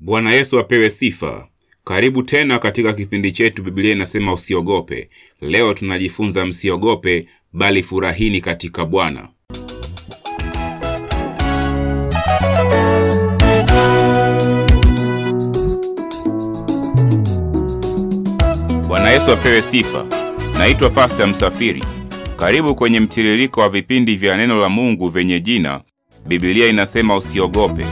Bwana Yesu apewe sifa. Karibu tena katika kipindi chetu Biblia inasema usiogope. Leo tunajifunza msiogope, bali furahini katika Bwana. Bwana Yesu apewe sifa. Naitwa Pasta Msafiri. Karibu kwenye mtiririko wa vipindi vya neno la Mungu vyenye jina Biblia inasema usiogope.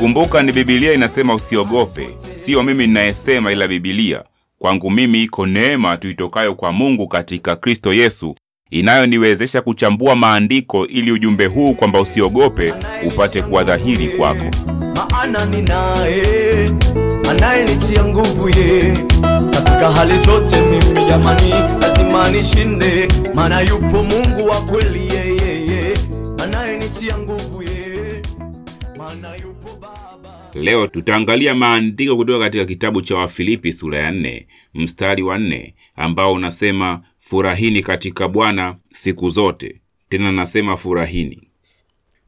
Kumbuka ni Biblia inasema usiogope, siyo mimi ninayesema, ila Biblia. Kwangu mimi iko neema tuitokayo kwa Mungu katika Kristo Yesu inayoniwezesha kuchambua maandiko ili ujumbe huu kwamba usiogope upate kuwa dhahiri kwako. maana ninaye anayenitia nguvu ye katika hali zote. Mimi jamani, lazima nishinde, maana yupo Mungu wa kweli yeyeye Leo tutaangalia maandiko kutoka katika kitabu cha Wafilipi sura ya nne mstari wa nne ambao unasema furahini katika Bwana siku zote. Tena nasema furahini.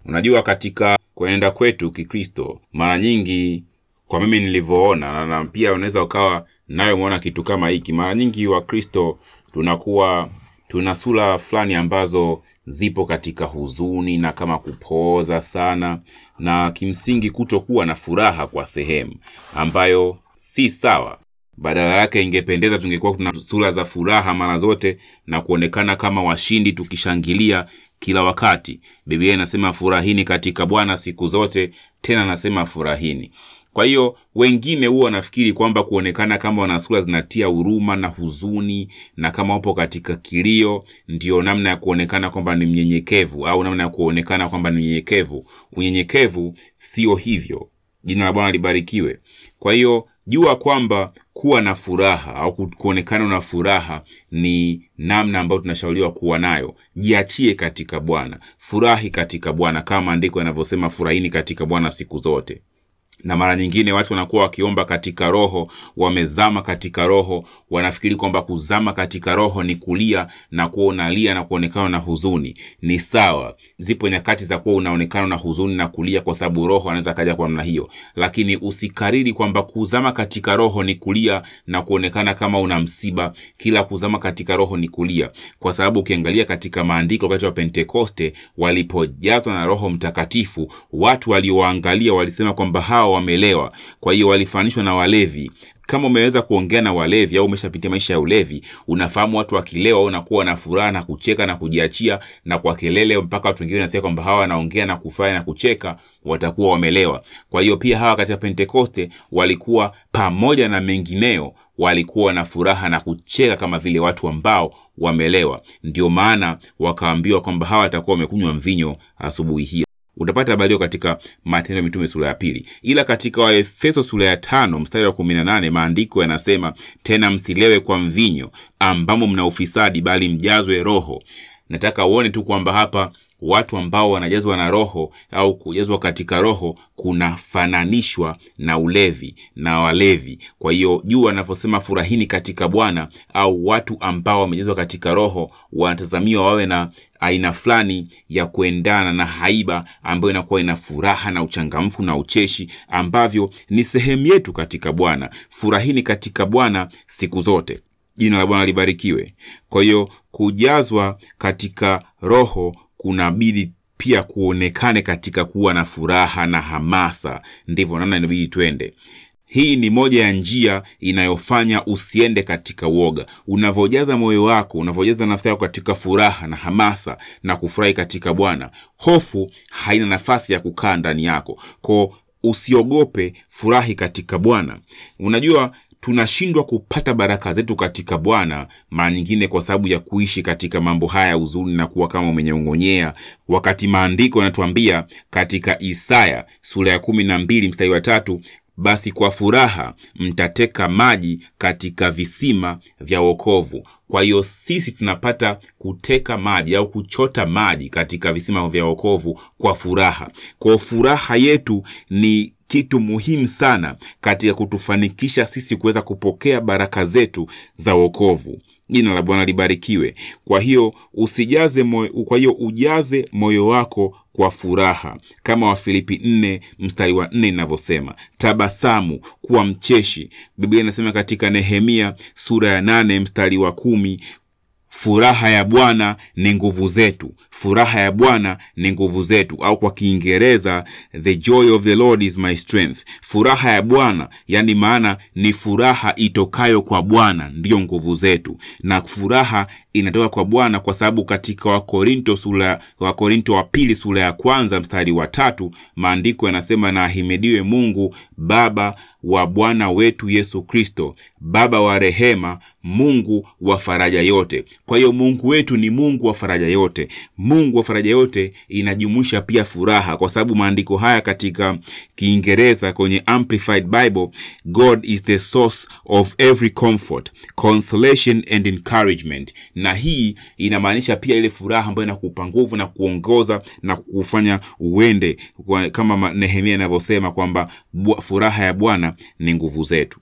Unajua, katika kuenenda kwetu Kikristo, mara nyingi, kwa mimi nilivyoona, na- pia unaweza ukawa nayo umeona kitu kama hiki, mara nyingi Wakristo tunakuwa tuna sura fulani ambazo zipo katika huzuni na kama kupooza sana, na kimsingi kutokuwa na furaha kwa sehemu ambayo si sawa. Badala yake ingependeza tungekuwa tuna sura za furaha mara zote na kuonekana kama washindi tukishangilia kila wakati. Biblia inasema furahini katika Bwana siku zote, tena nasema furahini. Kwa hiyo wengine huwa wanafikiri kwamba kuonekana kama wana sura zinatia huruma na huzuni na kama wapo katika kilio ndio namna ya kuonekana kwamba ni mnyenyekevu au namna ya kuonekana kwamba ni mnyenyekevu. Unyenyekevu sio hivyo. Jina la Bwana libarikiwe. Kwa hiyo jua kwamba kuwa na furaha au kuonekana na furaha ni namna ambayo tunashauriwa kuwa nayo. Jiachie katika Bwana, furahi katika Bwana, kama maandiko yanavyosema, furahini katika Bwana siku zote na mara nyingine watu wanakuwa wakiomba katika roho, wamezama katika roho, wanafikiri kwamba kuzama katika roho ni kulia na kuwa unalia na kuonekana na huzuni. Ni sawa, zipo nyakati za kuwa unaonekana na huzuni na kulia, kwa sababu roho anaweza kaja kwa namna hiyo, lakini usikariri kwamba kuzama katika roho ni kulia na kuonekana kama una msiba. Kila kuzama katika roho ni kulia, kwa sababu ukiangalia katika maandiko, wakati wa Pentekoste walipojazwa na Roho Mtakatifu, watu waliowaangalia walisema kwamba hawa wamelewa. Kwa hiyo walifananishwa na walevi. Kama umeweza kuongea na walevi au umeshapitia maisha ya ulevi, unafahamu watu wakilewa unakuwa na furaha na kucheka na kujiachia na kwa kelele, mpaka watu wengine wanasema kwamba hawa wanaongea na kufanya na kucheka, watakuwa wamelewa. Kwa hiyo pia hawa katika Pentekoste walikuwa pamoja na mengineo, walikuwa na furaha na kucheka kama vile watu ambao wamelewa. Ndio maana wakaambiwa kwamba hawa watakuwa wamekunywa mvinyo asubuhi hii utapata habari hiyo katika Matendo ya Mitume sura ya pili. Ila katika Waefeso sura ya tano mstari wa kumi na nane maandiko yanasema tena, msilewe kwa mvinyo ambamo mna ufisadi, bali mjazwe Roho. Nataka uone tu kwamba hapa watu ambao wanajazwa na Roho au kujazwa katika Roho kunafananishwa na ulevi na walevi. Kwa hiyo juu wanavyosema furahini katika Bwana, au watu ambao wamejazwa katika Roho wanatazamiwa wawe na aina fulani ya kuendana na haiba ambayo inakuwa ina furaha na uchangamfu na ucheshi ambavyo ni sehemu yetu katika Bwana. Furahini katika Bwana siku zote. Jina la Bwana libarikiwe. Kwa hiyo kujazwa katika Roho kunabidi pia kuonekane katika kuwa na furaha na hamasa. Ndivyo namna inabidi twende. Hii ni moja ya njia inayofanya usiende katika uoga. Unavyojaza moyo wako, unavyojaza nafsi yako katika furaha na hamasa na kufurahi katika Bwana, hofu haina nafasi ya kukaa ndani yako. Ko, usiogope, furahi katika Bwana. Unajua tunashindwa kupata baraka zetu katika Bwana mara nyingine kwa sababu ya kuishi katika mambo haya uzuni na kuwa kama umenyong'onyea, wakati maandiko yanatuambia katika Isaya sura ya kumi na mbili mstari wa tatu basi kwa furaha mtateka maji katika visima vya wokovu. Kwa hiyo sisi tunapata kuteka maji au kuchota maji katika visima vya wokovu kwa furaha. Kwa furaha yetu ni kitu muhimu sana katika kutufanikisha sisi kuweza kupokea baraka zetu za wokovu. jina la bwana libarikiwe. Kwa hiyo usijaze moyo, kwa hiyo ujaze moyo wako kwa furaha kama wafilipi 4 mstari wa 4 inavyosema. Tabasamu kuwa mcheshi. Biblia inasema katika nehemia sura ya 8 mstari wa kumi furaha ya bwana ni nguvu zetu. Furaha ya bwana ni nguvu zetu. Au kwa kiingereza the joy of the lord is my strength. Furaha ya bwana yani maana ni furaha itokayo kwa bwana ndiyo nguvu zetu. Na furaha inatoka kwa bwana kwa sababu katika wakorinto sura wakorinto wa pili sura ya kwanza mstari wa tatu maandiko yanasema na ahimidiwe mungu baba wa bwana wetu yesu kristo baba wa rehema mungu wa faraja yote. Kwa hiyo mungu wetu ni mungu wa faraja yote. Mungu wa faraja yote inajumuisha pia furaha kwa sababu maandiko haya katika kiingereza kwenye amplified bible god is the source of every comfort consolation and encouragement. Na hii inamaanisha pia ile furaha ambayo inakupa nguvu na kuongoza na kufanya uende kama nehemia inavyosema kwamba furaha ya bwana ni nguvu zetu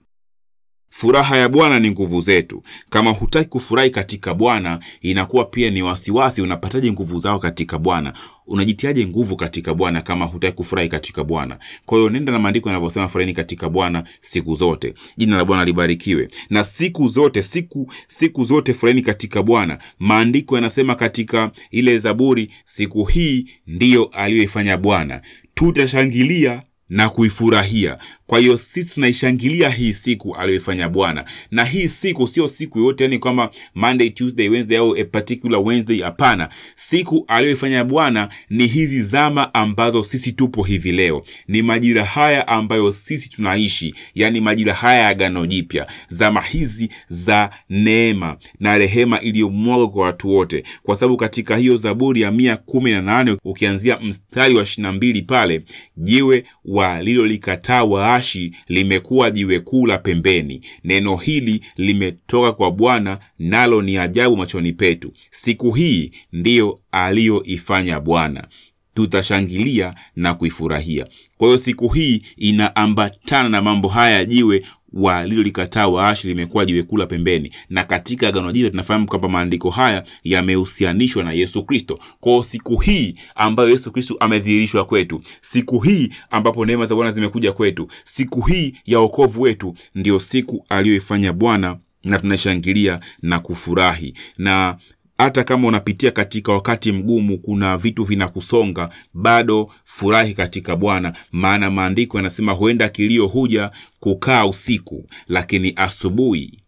furaha ya bwana ni nguvu zetu. Kama hutaki kufurahi katika bwana inakuwa pia ni wasiwasi unapataje nguvu zao katika bwana. Unajitiaje nguvu katika bwana kama hutaki kufurahi katika bwana? Kwa hiyo nenda na maandiko yanavyosema furahini katika bwana siku zote. Jina la bwana libarikiwe. Na siku zote siku siku zote furahini katika bwana. Maandiko yanasema katika ile zaburi siku hii ndiyo aliyoifanya bwana. Tutashangilia na kuifurahia. Kwa hiyo sisi tunaishangilia hii siku aliyoifanya bwana. Na hii siku sio siku yote yani kwamba monday tuesday wednesday au a particular wednesday hapana. Siku aliyoifanya bwana ni hizi zama ambazo sisi tupo hivi leo. Ni majira haya ambayo sisi tunaishi yani majira haya ya agano jipya. Zama hizi za neema na rehema iliyomwaga kwa watu wote. Kwa sababu katika hiyo zaburi ya mia kumi na nane ukianzia mstari wa ishirina mbili pale jiwe walilolikataa waashi limekuwa jiwe kuu la pembeni. Neno hili limetoka kwa bwana nalo ni ajabu machoni petu. Siku hii ndiyo aliyoifanya bwana. Tutashangilia na kuifurahia. Kwa hiyo siku hii inaambatana na mambo haya jiwe walilolikataa waashi limekuwa jiwe kula pembeni. Na katika agano jipya tunafahamu kwamba maandiko haya yamehusianishwa na yesu kristo. Kwao siku hii ambayo yesu kristo amedhihirishwa kwetu siku hii ambapo neema za bwana zimekuja kwetu siku hii ya okovu wetu ndiyo siku aliyoifanya bwana na tunashangilia na kufurahi. Na hata kama unapitia katika wakati mgumu kuna vitu vinakusonga bado furahi katika bwana. Maana maandiko yanasema huenda kilio huja kukaa usiku lakini asubuhi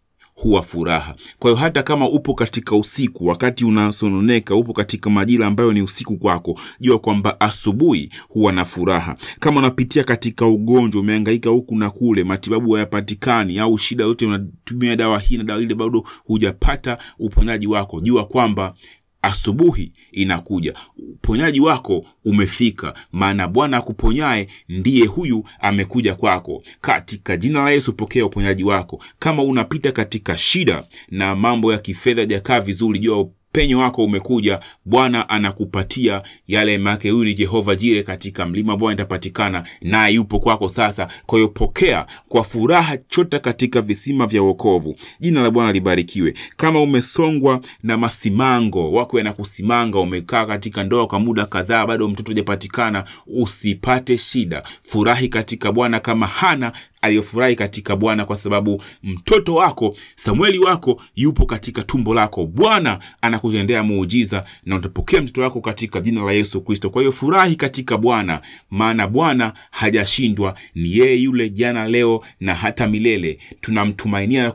huwa furaha. Kwa hiyo hata kama upo katika usiku wakati unasononeka upo katika majira ambayo ni usiku kwako jua kwamba asubuhi huwa na furaha. Kama unapitia katika ugonjwa umeangaika huku na kule matibabu hayapatikani au shida yote unatumia dawa hii na dawa ile bado hujapata uponyaji wako jua kwamba asubuhi inakuja. Uponyaji wako umefika maana bwana akuponyaye ndiye huyu amekuja kwako. Katika jina la yesu pokea uponyaji wako. Kama unapita katika shida na mambo ya kifedha jakaa vizuri jua penyo wako umekuja bwana anakupatia yale make huyu ni jehova jire katika mlima bwana itapatikana naye yupo kwako sasa. Kwa pokea kwa furaha chota katika visima vya wokovu. Jina la bwana libarikiwe. Kama umesongwa na masimango wako yanakusimanga umekaa katika ndoa kwa muda kadhaa bado mtoto ajapatikana usipate shida. Furahi katika bwana kama hana aliyofurahi katika bwana kwa sababu mtoto wako samueli wako yupo katika tumbo lako. Bwana anakutendea muujiza na utapokea mtoto wako katika jina la yesu kristo. Kwa hiyo furahi katika bwana maana bwana hajashindwa. Ni yeye yule jana leo na hata milele. Tunamtumainia na,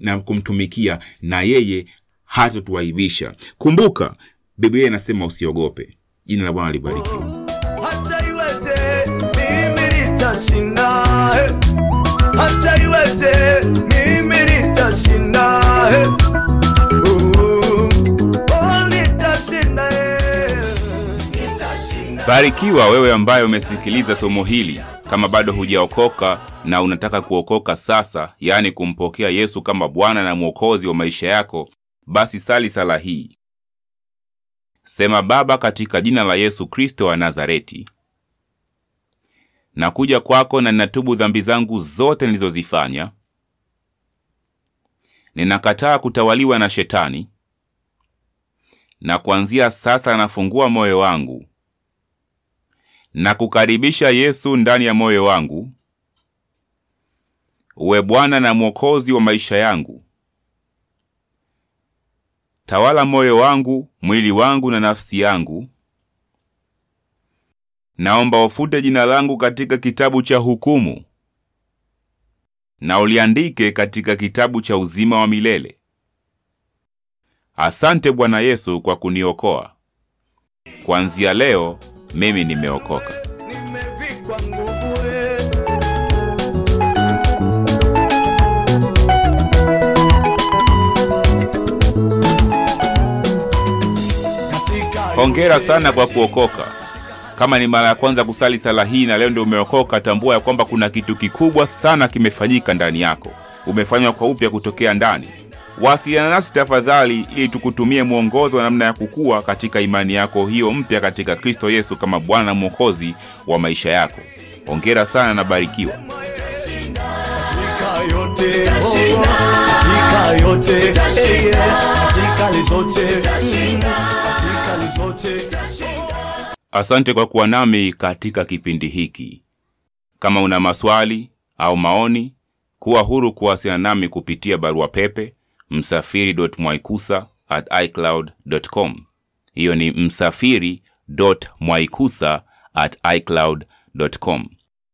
na kumtumikia na yeye hatatuaibisha kumbuka biblia inasema usiogope. Jina la bwana libarikiwe hata iwete mimi eh. Oh, eh. Nitashinda. barikiwa wewe ambaye umesikiliza somo hili kama bado hujaokoka na unataka kuokoka sasa yaani kumpokea yesu kama bwana na mwokozi wa maisha yako basi sali sala hii sema baba katika jina la yesu kristo wa nazareti nakuja kwako na ninatubu dhambi zangu zote nilizozifanya ninakataa kutawaliwa na Shetani, na kuanzia sasa nafungua moyo wangu na kukaribisha Yesu ndani ya moyo wangu, uwe Bwana na Mwokozi wa maisha yangu. Tawala moyo wangu, mwili wangu na nafsi yangu. Naomba ufute jina langu katika kitabu cha hukumu na uliandike katika kitabu cha uzima wa milele. Asante Bwana Yesu kwa kuniokoa. Kuanzia leo mimi nimeokoka. nimevikwa nguvu. Hongera sana kwa kuokoka. Kama ni mara ya kwanza kusali sala hii na leo ndio umeokoka, tambua ya kwamba kuna kitu kikubwa sana kimefanyika ndani yako. Umefanywa kwa upya kutokea ndani. Wasiliana nasi tafadhali, ili tukutumie mwongozo wa namna ya kukua katika imani yako hiyo mpya katika Kristo Yesu kama Bwana na Mwokozi wa maisha yako. Hongera sana na barikiwa. Katika yote, Asante kwa kuwa nami katika kipindi hiki. Kama una maswali au maoni, kuwa huru kuwasiliana nami kupitia barua pepe msafiri.mwaikusa@icloud.com. Hiyo ni msafiri.mwaikusa@icloud.com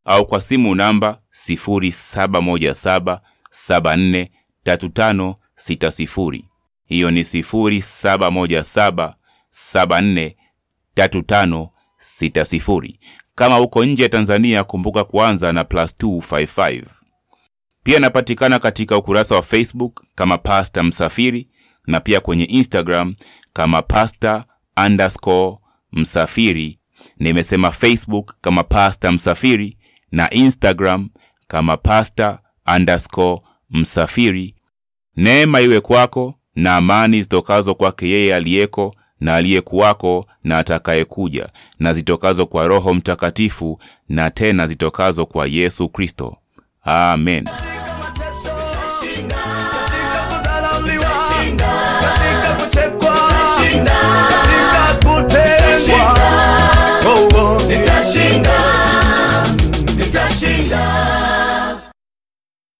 au kwa simu namba 0717743560. Hiyo ni 071774 3560. Kama uko nje ya Tanzania, kumbuka kuanza na plus 255. Pia napatikana katika ukurasa wa Facebook kama Pasta Msafiri na pia kwenye Instagram kama Pasta underscore Msafiri. Nimesema Facebook kama Pasta Msafiri na Instagram kama Pasta underscore Msafiri. Neema iwe kwako na amani zitokazo kwake yeye aliyeko na aliyekuwako na atakayekuja na zitokazo kwa Roho Mtakatifu na tena zitokazo kwa Yesu Kristo. Amen. Nitashinda, nitashinda.